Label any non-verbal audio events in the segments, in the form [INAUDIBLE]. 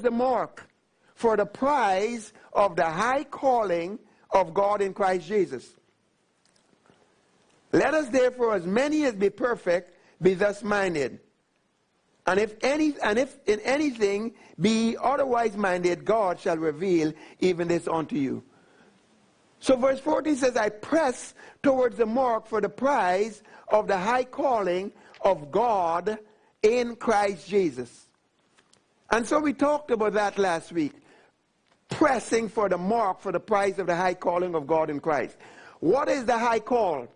The mark for the prize of the high calling of God in Christ Jesus. Let us therefore, as many as be perfect, be thus minded. And if any and if in anything be otherwise minded, God shall reveal even this unto you. So verse 14 says, I press towards the mark for the prize of the high calling of God in Christ Jesus. And so we talked about that last week. Pressing for the mark for the prize of the high calling of God in Christ. What is the high call?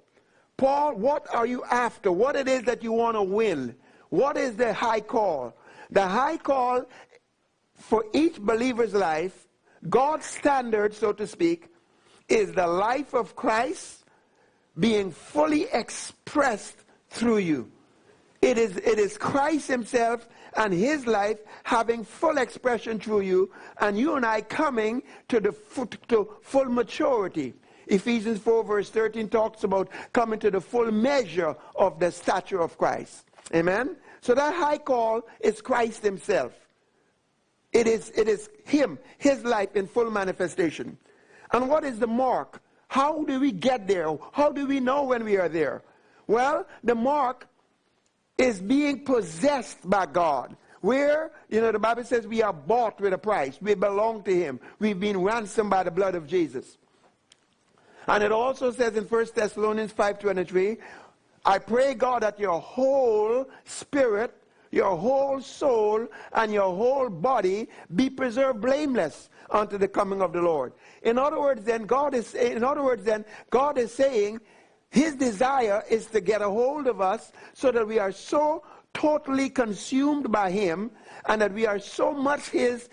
Paul, what are you after? What it is that you want to win? What is the high call? The high call for each believer's life, God's standard, so to speak, is the life of Christ being fully expressed through you. It is, it is Christ himself and his life having full expression through you, and you and I coming to the to full maturity. Ephesians 4 verse 13 talks about coming to the full measure of the stature of Christ. Amen? So that high call is Christ himself. It is, it is him, his life in full manifestation. And what is the mark? How do we get there? How do we know when we are there? Well, the mark is being possessed by God. Where, you know, the Bible says we are bought with a price. We belong to him. We've been ransomed by the blood of Jesus. And it also says in 1 Thessalonians 5.23, I pray God that your whole spirit, your whole soul, and your whole body be preserved blameless unto the coming of the Lord. In other words, then God is in other words, then God is saying his desire is to get a hold of us so that we are so totally consumed by him and that we are so much his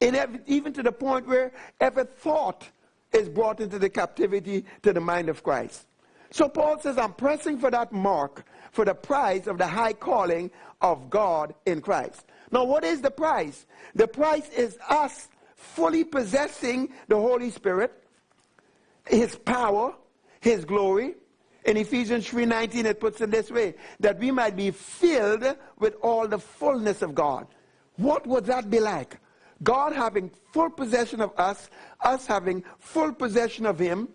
every, even to the point where every thought is brought into the captivity to the mind of Christ. So Paul says, I'm pressing for that mark for the prize of the high calling of God in Christ. Now, what is the prize? The prize is us fully possessing the Holy Spirit, His power, His glory. In Ephesians 3.19 it puts it this way, that we might be filled with all the fullness of God. What would that be like? God having full possession of us, us having full possession of Him,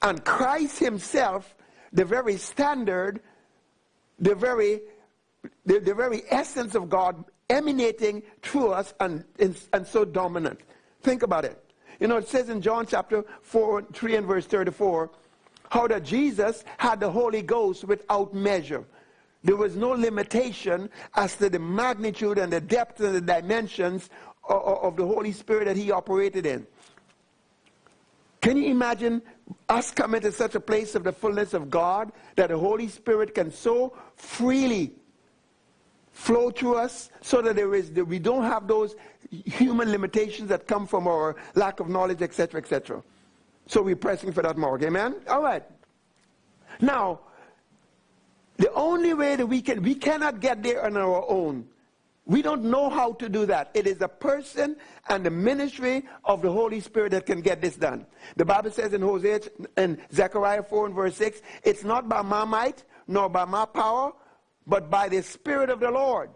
and Christ Himself, the very standard, the very, the, the very essence of God emanating through us and, and, and so dominant. Think about it. You know, it says in John chapter 4, 3 and verse 34, how that Jesus had the Holy Ghost without measure. There was no limitation as to the magnitude and the depth and the dimensions of, the Holy Spirit that he operated in. Can you imagine us coming to such a place of the fullness of God that the Holy Spirit can so freely flow through us so that there is that we don't have those human limitations that come from our lack of knowledge, etc., etc. So we're pressing for that mark. Amen? All right. Now, the only way that we can, we cannot get there on our own. We don't know how to do that. It is the person and the ministry of the Holy Spirit that can get this done. The Bible says in Hosea and Zechariah 4 and verse 6, it's not by my might nor by my power, but by the Spirit of the Lord.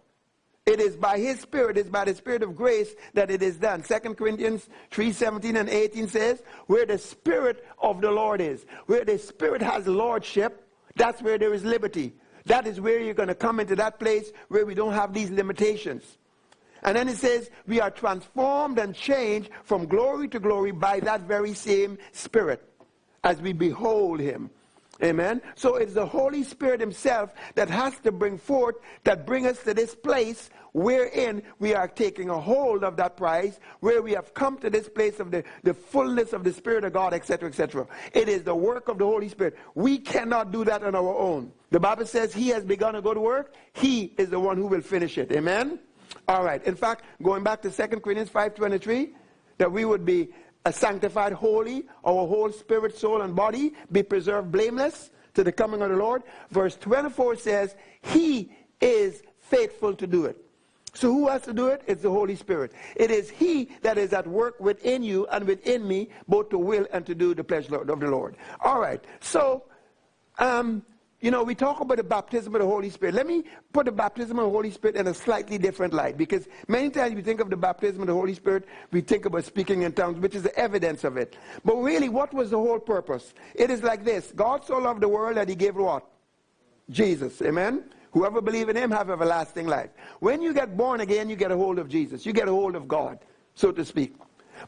It is by His Spirit, it's by the Spirit of grace that it is done. 2 Corinthians 3 17 and 18 says, Where the Spirit of the Lord is, where the Spirit has lordship, that's where there is liberty. That is where you're going to come into that place where we don't have these limitations. And then it says, We are transformed and changed from glory to glory by that very same Spirit as we behold Him. Amen. So it's the Holy Spirit Himself that has to bring forth, that bring us to this place wherein we are taking a hold of that prize, where we have come to this place of the, the fullness of the Spirit of God, etc., etc. It is the work of the Holy Spirit. We cannot do that on our own. The Bible says He has begun a good work. He is the one who will finish it. Amen. All right. In fact, going back to 2 Corinthians 5.23, that we would be sanctified holy, our whole spirit, soul, and body be preserved blameless to the coming of the Lord. Verse 24 says, He is faithful to do it. So who has to do it? It's the Holy Spirit. It is He that is at work within you and within me, both to will and to do the pleasure of the Lord. All right. So, um, you know, we talk about the baptism of the Holy Spirit. Let me put the baptism of the Holy Spirit in a slightly different light because many times we think of the baptism of the Holy Spirit, we think about speaking in tongues, which is the evidence of it. But really, what was the whole purpose? It is like this God so loved the world that he gave what? Jesus. Amen? Whoever believe in him have everlasting life. When you get born again, you get a hold of Jesus. You get a hold of God, so to speak.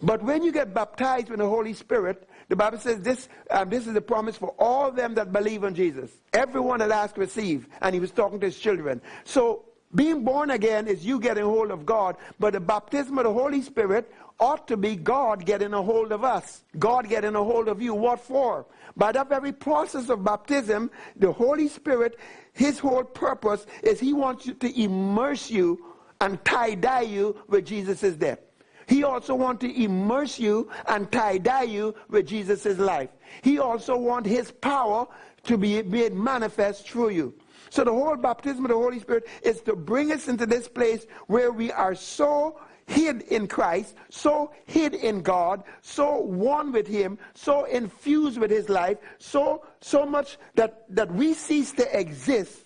But when you get baptized with the Holy Spirit, the Bible says this, um, this is the promise for all them that believe on Jesus. Everyone that asked receive. And he was talking to his children. So being born again is you getting hold of God. But the baptism of the Holy Spirit ought to be God getting a hold of us. God getting a hold of you. What for? By that very process of baptism, the Holy Spirit, his whole purpose is he wants you to immerse you and tie-dye you with Jesus' death. He also wants to immerse you and tie-dye you with Jesus' life. He also wants his power to be made manifest through you. So the whole baptism of the Holy Spirit is to bring us into this place where we are so hid in Christ, so hid in God, so one with him, so infused with his life, so so much that, that we cease to exist.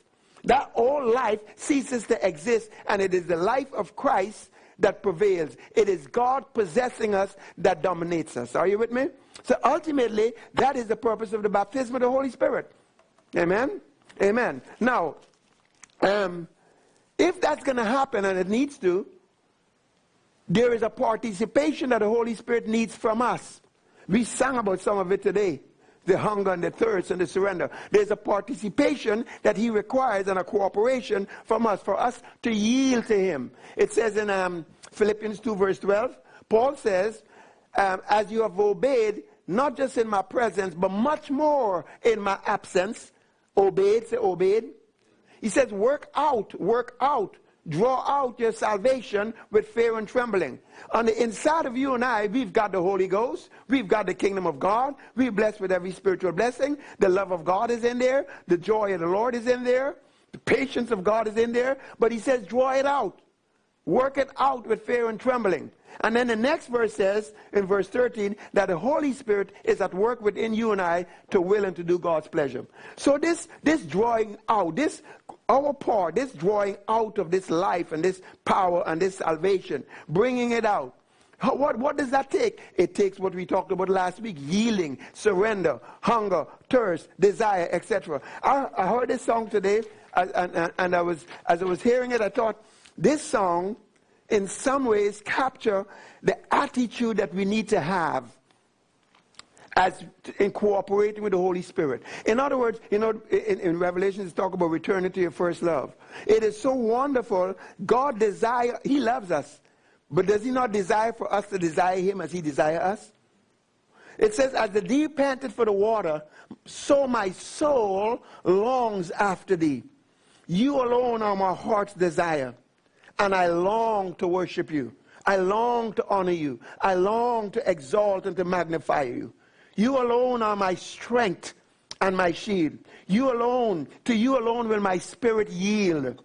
That all life ceases to exist, and it is the life of Christ that prevails. It is God possessing us that dominates us. Are you with me? So ultimately, that is the purpose of the baptism of the Holy Spirit. Amen? Amen. Now, um, if that's going to happen, and it needs to, there is a participation that the Holy Spirit needs from us. We sang about some of it today the hunger and the thirst and the surrender. There's a participation that he requires and a cooperation from us for us to yield to him. It says in um, Philippians 2 verse 12, Paul says, um, as you have obeyed, not just in my presence, but much more in my absence, obeyed, say obeyed. He says, work out, work out Draw out your salvation with fear and trembling. On the inside of you and I, we've got the Holy Ghost. We've got the kingdom of God. We're blessed with every spiritual blessing. The love of God is in there. The joy of the Lord is in there. The patience of God is in there. But he says, draw it out. Work it out with fear and trembling. And then the next verse says, in verse 13, that the Holy Spirit is at work within you and I to will and to do God's pleasure. So this, this drawing out, this our part, this drawing out of this life and this power and this salvation, bringing it out. What, what does that take? It takes what we talked about last week yielding, surrender, hunger, thirst, desire, etc. I, I, heard this song today, and, and, and I was, as I was hearing it, I thought this song, in some ways, capture the attitude that we need to have as in cooperating with the Holy Spirit. In other words, you know, in, in Revelations, talk about returning to your first love. It is so wonderful. God desire, He loves us. But does He not desire for us to desire Him as He desire us? It says, as the deep panted for the water, so my soul longs after thee. You alone are my heart's desire, and I long to worship you. I long to honor you. I long to exalt and to magnify you. You alone are my strength and my shield. You alone, to you alone will my spirit yield.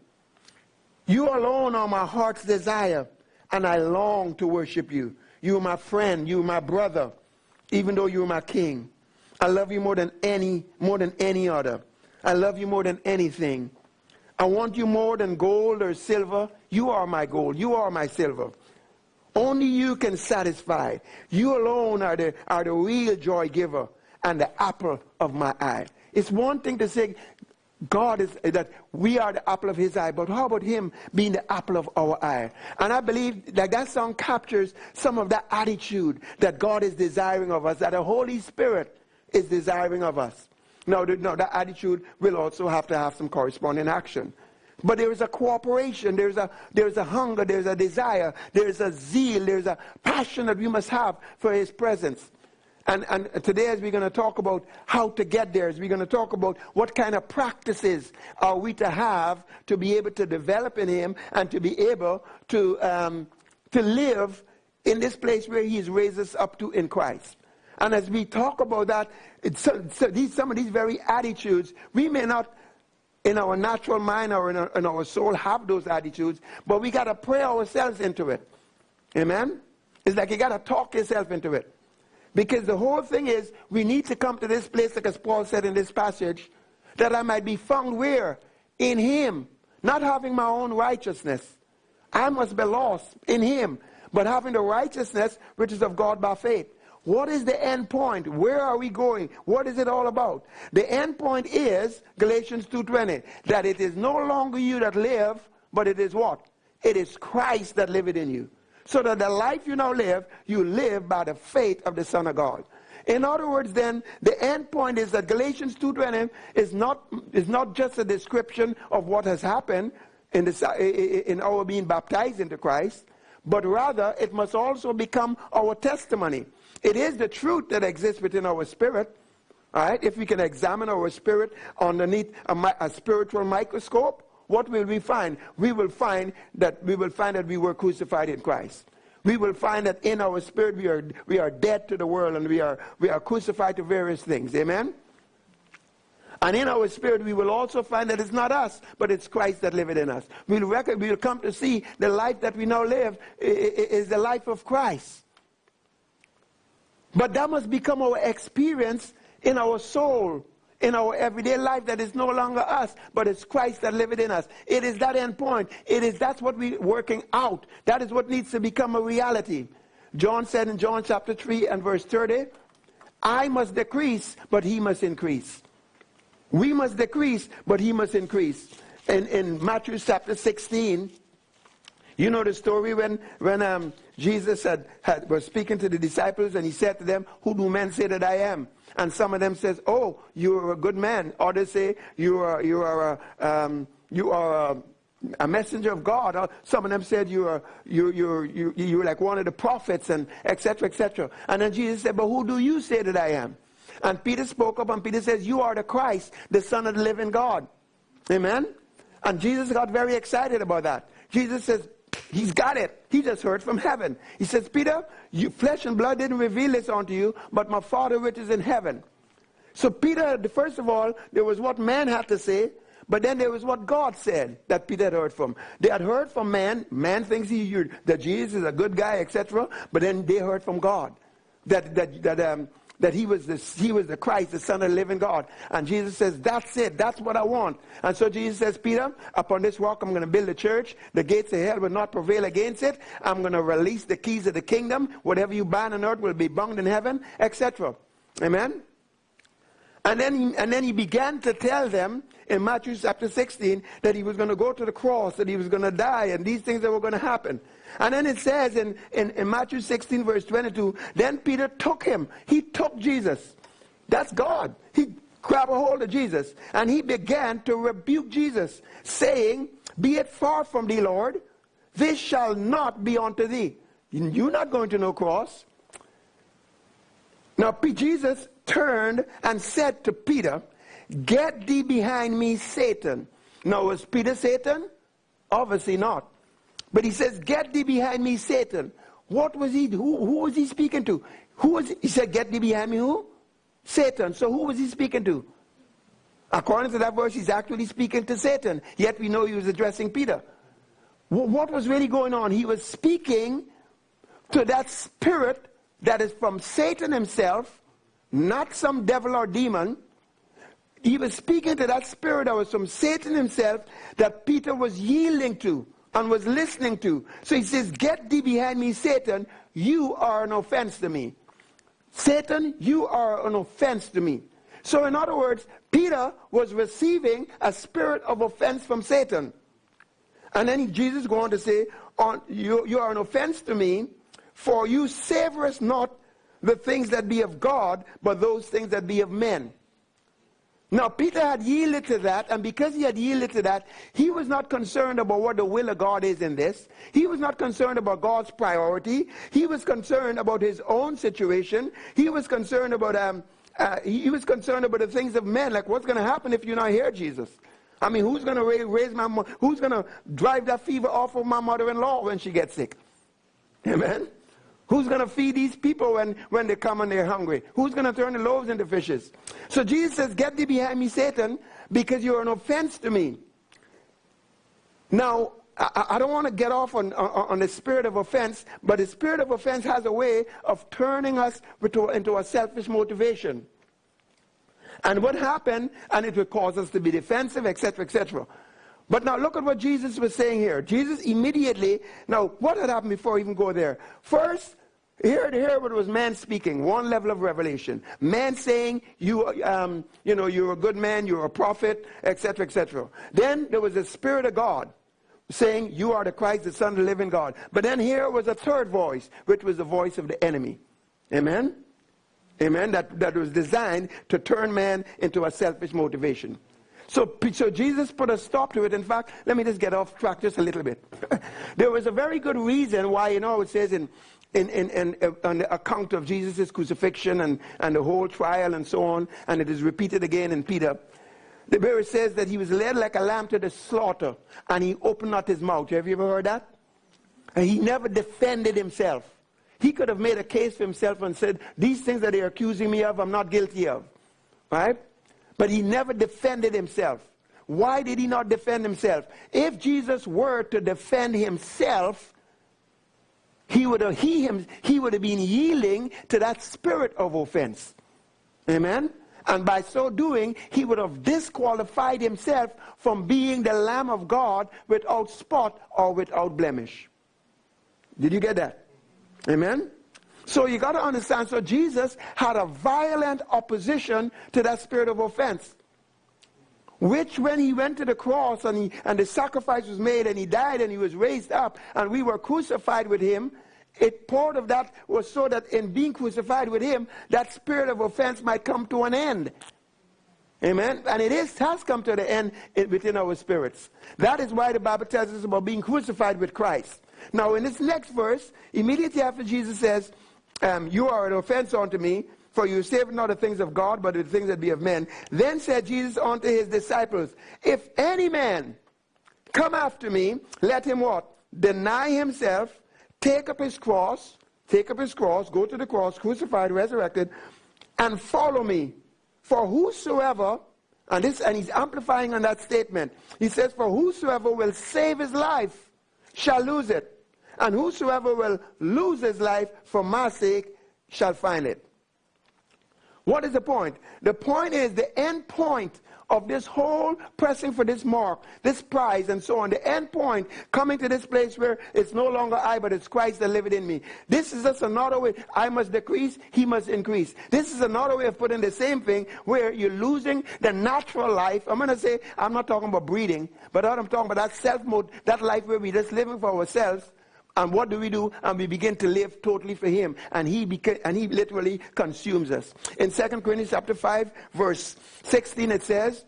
You alone are my heart's desire, and I long to worship you. You are my friend, you are my brother, even though you are my king. I love you more than any, more than any other. I love you more than anything. I want you more than gold or silver. You are my gold. You are my silver. Only you can satisfy. You alone are the, are the real joy giver and the apple of my eye. It's one thing to say God is that we are the apple of his eye, but how about him being the apple of our eye? And I believe that that song captures some of that attitude that God is desiring of us, that the Holy Spirit is desiring of us. Now, now that attitude will also have to have some corresponding action. But there is a cooperation, there's a, there's a hunger, there's a desire, there's a zeal, there's a passion that we must have for His presence. And, and today, as we're going to talk about how to get there, as we're going to talk about what kind of practices are we to have to be able to develop in Him and to be able to, um, to live in this place where He's raised us up to in Christ. And as we talk about that, so, so these, some of these very attitudes, we may not in our natural mind or in our, in our soul have those attitudes, but we got to pray ourselves into it. Amen? It's like you got to talk yourself into it. Because the whole thing is, we need to come to this place, like as Paul said in this passage, that I might be found where? In him. Not having my own righteousness. I must be lost in him, but having the righteousness which is of God by faith. What is the end point? Where are we going? What is it all about? The end point is Galatians 2:20 that it is no longer you that live, but it is what? It is Christ that liveth in you. So that the life you now live, you live by the faith of the Son of God. In other words, then, the end point is that Galatians 2.20 is not, is not just a description of what has happened in, the, in our being baptized into Christ, but rather it must also become our testimony. It is the truth that exists within our spirit. All right, if we can examine our spirit underneath a, a spiritual microscope, what will we find? We will find that we will find that we were crucified in Christ. We will find that in our spirit we are, we are dead to the world and we are, we are crucified to various things. Amen? And in our spirit, we will also find that it's not us, but it's Christ that liveth in us. We'll, record, we'll come to see the life that we now live is the life of Christ. But that must become our experience in our soul, in our everyday life that is no longer us, but it's Christ that liveth in us. It is that end point. It is that's what we're working out. That is what needs to become a reality. John said in John chapter 3 and verse 30, I must decrease, but he must increase. We must decrease, but he must increase. And in Matthew chapter 16, you know the story when, when um, Jesus had, had, was speaking to the disciples and he said to them, Who do men say that I am? And some of them says, Oh, you are a good man. Others say, You are, you are, a, um, you are a, a, messenger of God. Or some of them said, You are, you, you, you, you're like one of the prophets, and etc., etc. And then Jesus said, But who do you say that I am? And Peter spoke up, and Peter says, You are the Christ, the Son of the living God. Amen? And Jesus got very excited about that. Jesus says, He's got it. He just heard from heaven. He says, Peter, you, flesh and blood didn't reveal this unto you, but my Father which is in heaven. So Peter, first of all, there was what man had to say, but then there was what God said that Peter had heard from. They had heard from man. Man thinks he, that Jesus is a good guy, etc. But then they heard from God that, that, that um, that he was, the, he was the Christ, the Son of the living God. And Jesus says, That's it. That's what I want. And so Jesus says, Peter, upon this rock I'm going to build a church. The gates of hell will not prevail against it. I'm going to release the keys of the kingdom. Whatever you bind on earth will be bound in heaven, etc. Amen? And then, he, and then he began to tell them in Matthew chapter 16 that he was going to go to the cross, that he was going to die, and these things that were going to happen. And then it says in, in, in Matthew 16, verse 22, then Peter took him. He took Jesus. That's God. He grabbed a hold of Jesus and he began to rebuke Jesus, saying, Be it far from thee, Lord, this shall not be unto thee. You're not going to no cross. Now, Jesus turned and said to Peter, Get thee behind me, Satan. Now, was Peter Satan? Obviously not. But he says, Get thee behind me, Satan. What was he? Who, who was he speaking to? Who was he? he said, Get thee behind me, who? Satan. So who was he speaking to? According to that verse, he's actually speaking to Satan. Yet we know he was addressing Peter. What was really going on? He was speaking to that spirit that is from Satan himself, not some devil or demon. He was speaking to that spirit that was from Satan himself that Peter was yielding to and was listening to. So he says, Get thee behind me, Satan. You are an offense to me. Satan, you are an offense to me. So, in other words, Peter was receiving a spirit of offense from Satan. And then Jesus goes on to say, you, you are an offense to me, for you savorest not the things that be of God, but those things that be of men. Now, Peter had yielded to that, and because he had yielded to that, he was not concerned about what the will of God is in this. He was not concerned about God's priority. He was concerned about his own situation. He was concerned about, um, uh, he was concerned about the things of men, like what's going to happen if you're not here, Jesus? I mean, who's going to raise my, who's going to drive that fever off of my mother-in-law when she gets sick? Amen? Who's going to feed these people when, when they come and they're hungry? Who's going to turn the loaves into fishes? So Jesus says, Get thee behind me, Satan, because you're an offense to me. Now, I, I don't want to get off on, on, on, the spirit of offense, but the spirit of offense has a way of turning us into, into a selfish motivation. And what happened? And it would cause us to be defensive, etc., etc. But now look at what Jesus was saying here. Jesus immediately, now what had happened before even go there? First, here, here it was man speaking, one level of revelation. Man saying, you, um, you know, you're a good man, you're a prophet, etc., etc. Then there was the Spirit of God saying, you are the Christ, the Son of the living God. But then here was a third voice, which was the voice of the enemy. Amen? Amen? That, that was designed to turn man into a selfish motivation. So, so Jesus put a stop to it. In fact, let me just get off track just a little bit. [LAUGHS] there was a very good reason why, you know, it says in, in, in, in, in the account of Jesus' crucifixion and, and the whole trial and so on, and it is repeated again in Peter. The Bible says that he was led like a lamb to the slaughter, and he opened not his mouth. Have you ever heard that? And he never defended himself. He could have made a case for himself and said, These things that they're accusing me of, I'm not guilty of. Right? But he never defended himself. Why did he not defend himself? If Jesus were to defend himself, he would have, he, him, he would have been yielding to that spirit of offense. Amen? And by so doing, he would have disqualified himself from being the Lamb of God without spot or without blemish. Did you get that? Amen? So you got to understand, so Jesus had a violent opposition to that spirit of offense. Which, when he went to the cross and, he, and the sacrifice was made and he died and he was raised up and we were crucified with him, it part of that was so that in being crucified with him, that spirit of offense might come to an end. Amen. And it is, has come to the end within our spirits. That is why the Bible tells us about being crucified with Christ. Now, in this next verse, immediately after Jesus says, um, You are an offense unto me, for you save not the things of God, but the things that be of men. Then said Jesus unto his disciples, If any man come after me, let him what? Deny himself, take up his cross, take up his cross, go to the cross, crucified, resurrected, and follow me. For whosoever, and this, and he's amplifying on that statement. He says, For whosoever will save his life shall lose it. And whosoever will lose his life for my sake shall find it. What is the point? The point is the end point of this whole pressing for this mark, this prize, and so on. The end point coming to this place where it's no longer I, but it's Christ that liveth in me. This is just another way. I must decrease, he must increase. This is another way of putting the same thing where you're losing the natural life. I'm going to say, I'm not talking about breeding, but what I'm talking about that self mode, that life where we're just living for ourselves. And what do we do? And we begin to live totally for him. And he, beca- and he literally consumes us. In 2 Corinthians chapter 5, verse 16, it says,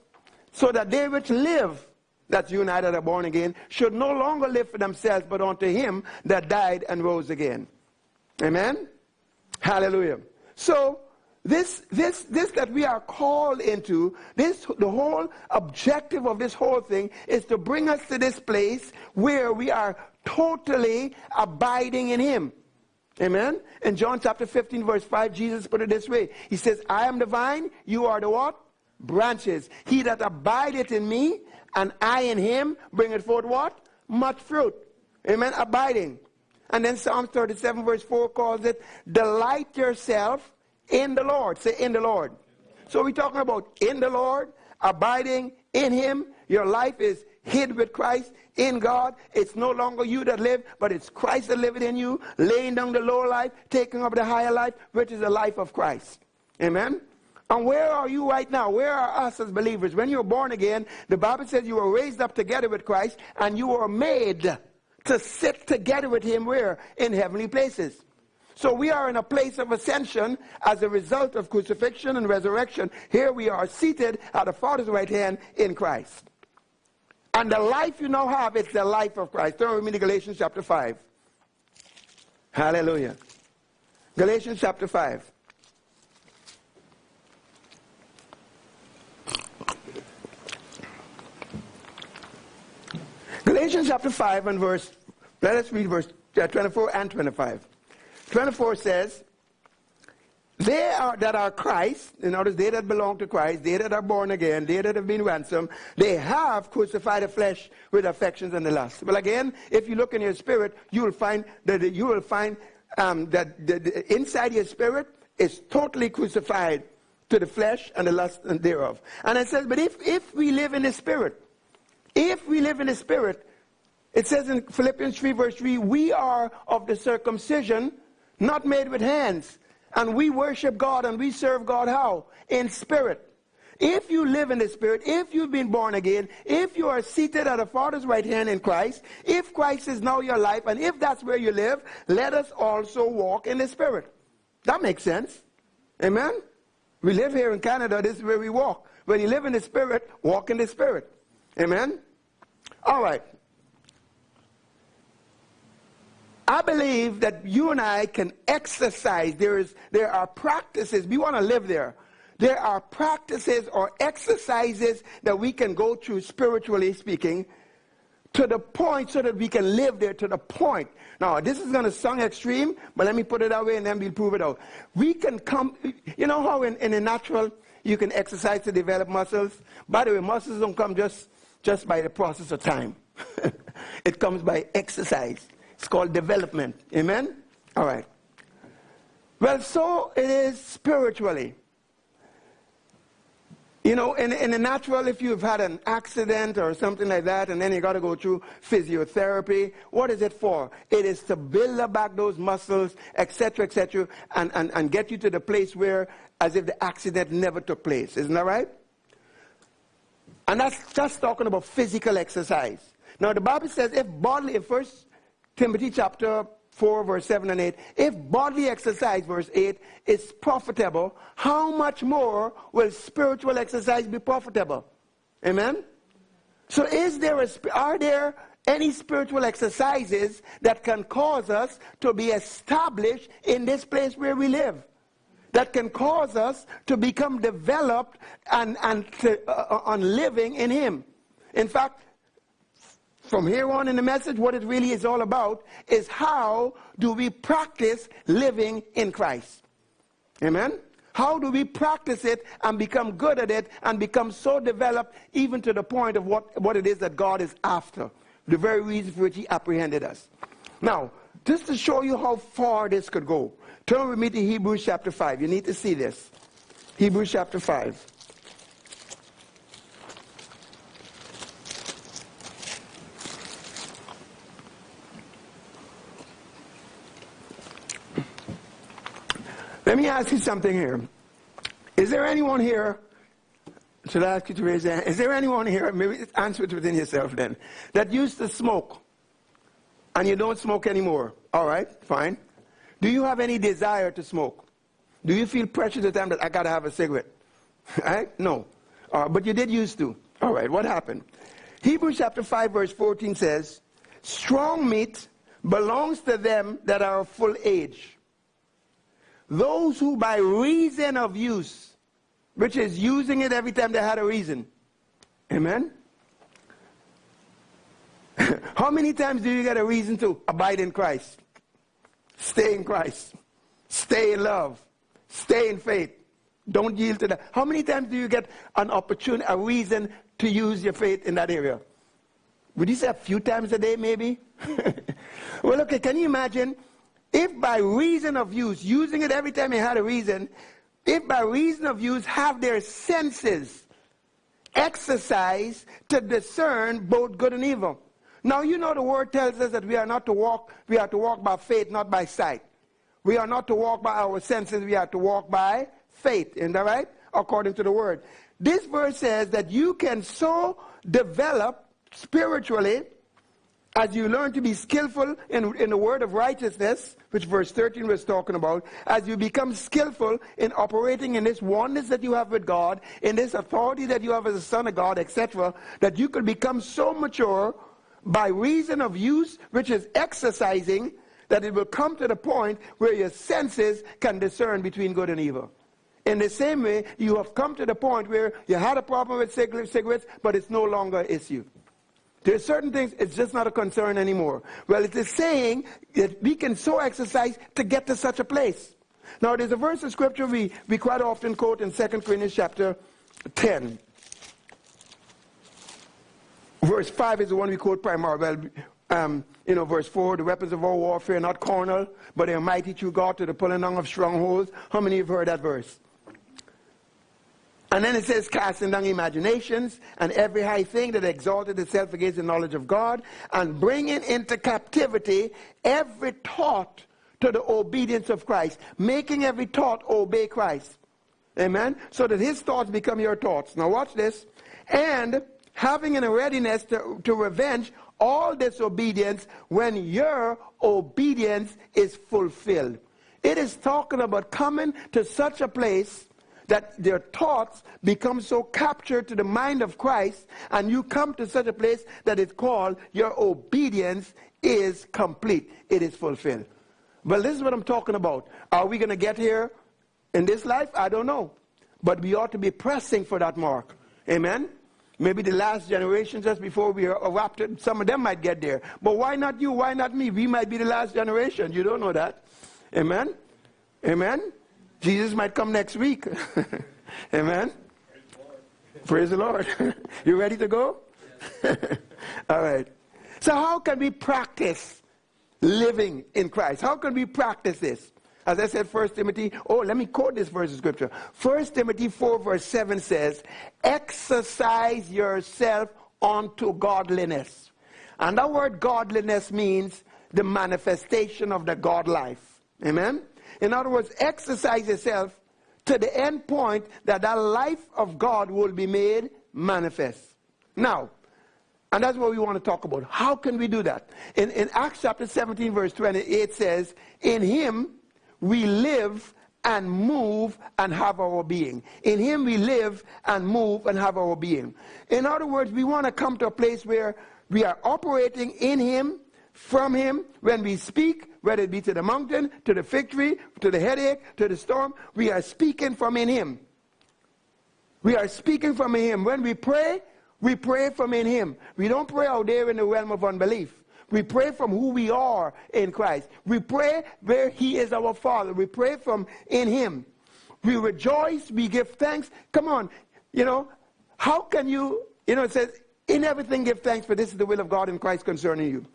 So that they which live, that's you and I that are born again, should no longer live for themselves, but unto him that died and rose again. Amen? Hallelujah. So, this, this, this that we are called into, this, the whole objective of this whole thing is to bring us to this place where we are totally abiding in Him. Amen? In John chapter 15, verse 5, Jesus put it this way He says, I am the vine, you are the what? Branches. He that abideth in me, and I in him, bringeth forth what? Much fruit. Amen? Abiding. And then Psalm 37, verse 4 calls it, Delight yourself in the Lord. Say, in the Lord. So we're talking about in the Lord, abiding in him. Your life is hid with Christ in God. It's no longer you that live, but it's Christ that lives in you, laying down the lower life, taking up the higher life, which is the life of Christ. Amen? And where are you right now? Where are us as believers? When you're born again, the Bible says you were raised up together with Christ and you were made to sit together with Him where? In heavenly places. So we are in a place of ascension as a result of crucifixion and resurrection. Here we are seated at the Father's right hand in Christ. And the life you now have is the life of Christ. Turn with me to Galatians chapter 5. Hallelujah. Galatians chapter 5. Galatians chapter 5 and verse, let us read verse uh, 24 and 25. 24 says, they are, that are Christ, in other words, they that belong to Christ, they that are born again, they that have been ransomed, they have crucified the flesh with affections and the lust. Well, again, if you look in your spirit, you will find that you will find um, that the, the, inside your spirit is totally crucified to the flesh and the lust thereof. And it says, but if, if we live in the spirit, if we live in the spirit, it says in Philippians 3 verse 3, we are of the circumcision, not made with hands. And we worship God and we serve God how? In spirit. If you live in the Spirit, if you've been born again, if you are seated at the Father's right hand in Christ, if Christ is now your life, and if that's where you live, let us also walk in the Spirit. That makes sense. Amen? We live here in Canada, this is where we walk. When you live in the Spirit, walk in the Spirit. Amen? All right. I believe that you and I can exercise. There, is, there are practices. We want to live there. There are practices or exercises that we can go through, spiritually speaking, to the point so that we can live there to the point. Now, this is going to sound extreme, but let me put it that way and then we'll prove it out. We can come, you know how in, in a natural you can exercise to develop muscles? By the way, muscles don't come just, just by the process of time. [LAUGHS] it comes by exercise. It's called development. Amen? All right. Well, so it is spiritually. You know, in, in the natural, if you've had an accident or something like that, and then you got to go through physiotherapy, what is it for? It is to build back those muscles, etc., etc., and, and, and get you to the place where, as if the accident never took place. Isn't that right? And that's just talking about physical exercise. Now, the Bible says if bodily, in 1 Timothy chapter 4, verse 7 and 8. If bodily exercise, verse 8, is profitable, how much more will spiritual exercise be profitable? Amen? So, is there a, are there any spiritual exercises that can cause us to be established in this place where we live? That can cause us to become developed and, and to, uh, uh on living in Him. In fact, from here on in the message, what it really is all about is how do we practice living in Christ? Amen? How do we practice it and become good at it and become so developed even to the point of what, what it is that God is after? The very reason for which He apprehended us. Now, just to show you how far this could go, turn with me to Hebrews chapter 5. You need to see this. Hebrews chapter 5. Me ask you something here. Is there anyone here? Should I ask you to raise your hand? Is there anyone here? Maybe answer it within yourself then. That used to smoke, and you don't smoke anymore. All right, fine. Do you have any desire to smoke? Do you feel pressure to time that I gotta have a cigarette? [LAUGHS] right? No. Uh, but you did used to. All right. What happened? Hebrews chapter five verse fourteen says, "Strong meat belongs to them that are of full age." Those who by reason of use, which is using it every time they had a reason. Amen? [LAUGHS] How many times do you get a reason to abide in Christ? Stay in Christ. Stay in love. Stay in faith. Don't yield to that. How many times do you get an opportunity, a reason to use your faith in that area? Would you say a few times a day, maybe? [LAUGHS] well, okay, can you imagine if by reason of use, using it every time you had a reason, if by reason of use have their senses exercise to discern both good and evil. Now you know the word tells us that we are not to walk, we are to walk by faith, not by sight. We are not to walk by our senses, we are to walk by faith. Isn't that right? According to the word. This verse says that you can so develop spiritually as you learn to be skillful in, in the word of righteousness, which verse 13 was talking about, as you become skillful in operating in this oneness that you have with God, in this authority that you have as a son of God, etc., that you can become so mature by reason of use, which is exercising, that it will come to the point where your senses can discern between good and evil. In the same way, you have come to the point where you had a problem with cigarettes, but it's no longer an issue. There's certain things, it's just not a concern anymore. Well, it is saying that we can so exercise to get to such a place. Now, there's a verse of scripture we, we quite often quote in 2 Corinthians chapter 10. Verse 5 is the one we quote primarily. Well, um, you know, verse 4, the weapons of our warfare are not carnal, but they are mighty through God to the pulling down of strongholds. How many have heard that verse? And then it says, casting down imaginations and every high thing that exalted itself against the knowledge of God, and bringing into captivity every thought to the obedience of Christ, making every thought obey Christ. Amen? So that his thoughts become your thoughts. Now watch this. And having in a readiness to, to revenge all disobedience when your obedience is fulfilled. It is talking about coming to such a place that their thoughts become so captured to the mind of Christ, and you come to such a place that it's called your obedience is complete. It is fulfilled. Well, this is what I'm talking about. Are we going to get here in this life? I don't know. But we ought to be pressing for that mark. Amen? Maybe the last generation, just before we are raptured, some of them might get there. But why not you? Why not me? We might be the last generation. You don't know that. Amen? Amen? Jesus might come next week. [LAUGHS] Amen? Praise the Lord. [LAUGHS] you ready to go? [LAUGHS] All right. So, how can we practice living in Christ? How can we practice this? As I said, 1 Timothy, oh, let me quote this verse of scripture. 1 Timothy 4, verse 7 says, Exercise yourself unto godliness. And that word godliness means the manifestation of the God life. Amen? In other words, exercise yourself to the end point that that life of God will be made manifest. Now, and that's what we want to talk about. How can we do that? In, in Acts chapter 17, verse 28 says, In him we live and move and have our being. In him we live and move and have our being. In other words, we want to come to a place where we are operating in him, from him, when we speak, whether it be to the mountain, to the fig tree, to the headache, to the storm, we are speaking from in him. We are speaking from in him. When we pray, we pray from in him. We don't pray out there in the realm of unbelief. We pray from who we are in Christ. We pray where He is our Father. We pray from in Him. We rejoice. We give thanks. Come on. You know, how can you, you know, it says, in everything give thanks, for this is the will of God in Christ concerning you.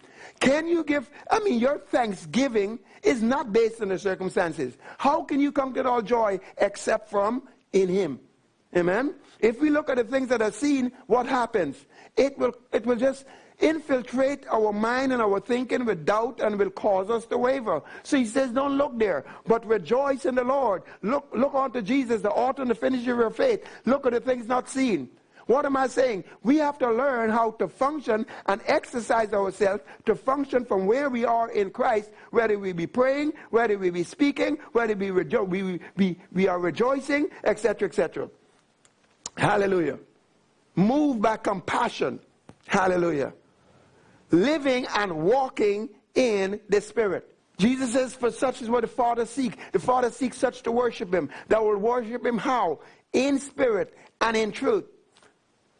Can you give, I mean, your thanksgiving is not based on the circumstances. How can you come get all joy except from in Him? Amen? If we look at the things that are seen, what happens? It will, it will just, infiltrate our mind and our thinking with doubt and will cause us to waver. So he says, don't look there, but rejoice in the Lord. Look, look unto Jesus, the author and the finisher of your faith. Look at the things not seen. What am I saying? We have to learn how to function and exercise ourselves to function from where we are in Christ, whether we be praying, whether we be speaking, whether we, rejo- we, we, we are rejoicing, etc., etc. Hallelujah. Move by compassion. Hallelujah living and walking in the Spirit. Jesus says, For such is what the Father seeks. The Father seeks such to worship Him. That will worship Him how? In spirit and in truth.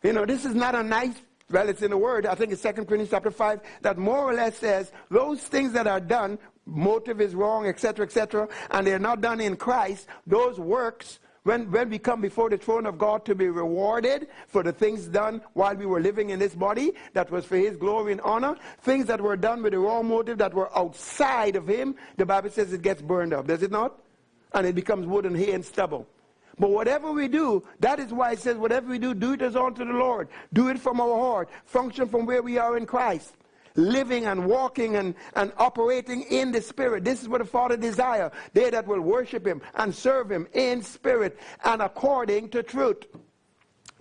You know, this is not a nice, well, it's in the Word. I think it's 2 Corinthians chapter 5 that more or less says those things that are done, motive is wrong, etc., etc., and they're not done in Christ, those works when, when we come before the throne of God to be rewarded for the things done while we were living in this body, that was for His glory and honor, things that were done with the wrong motive that were outside of Him, the Bible says it gets burned up, does it not? And it becomes wood and hay and stubble. But whatever we do, that is why it says, whatever we do, do it as unto the Lord. Do it from our heart. Function from where we are in Christ living and walking and, and operating in the Spirit. This is what the Father desires. They that will worship Him and serve Him in spirit and according to truth.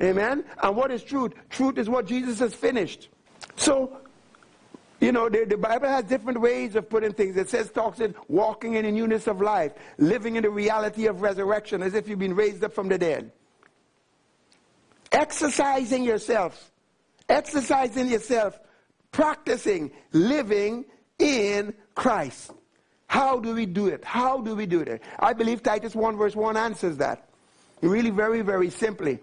Amen? And what is truth? Truth is what Jesus has finished. So, you know, the, the, Bible has different ways of putting things. It says, talks in walking in the newness of life, living in the reality of resurrection as if you've been raised up from the dead. Exercising yourself. Exercising yourself practicing living in Christ. How do we do it? How do we do it? I believe Titus 1 verse 1 answers that. Really, very, very simply.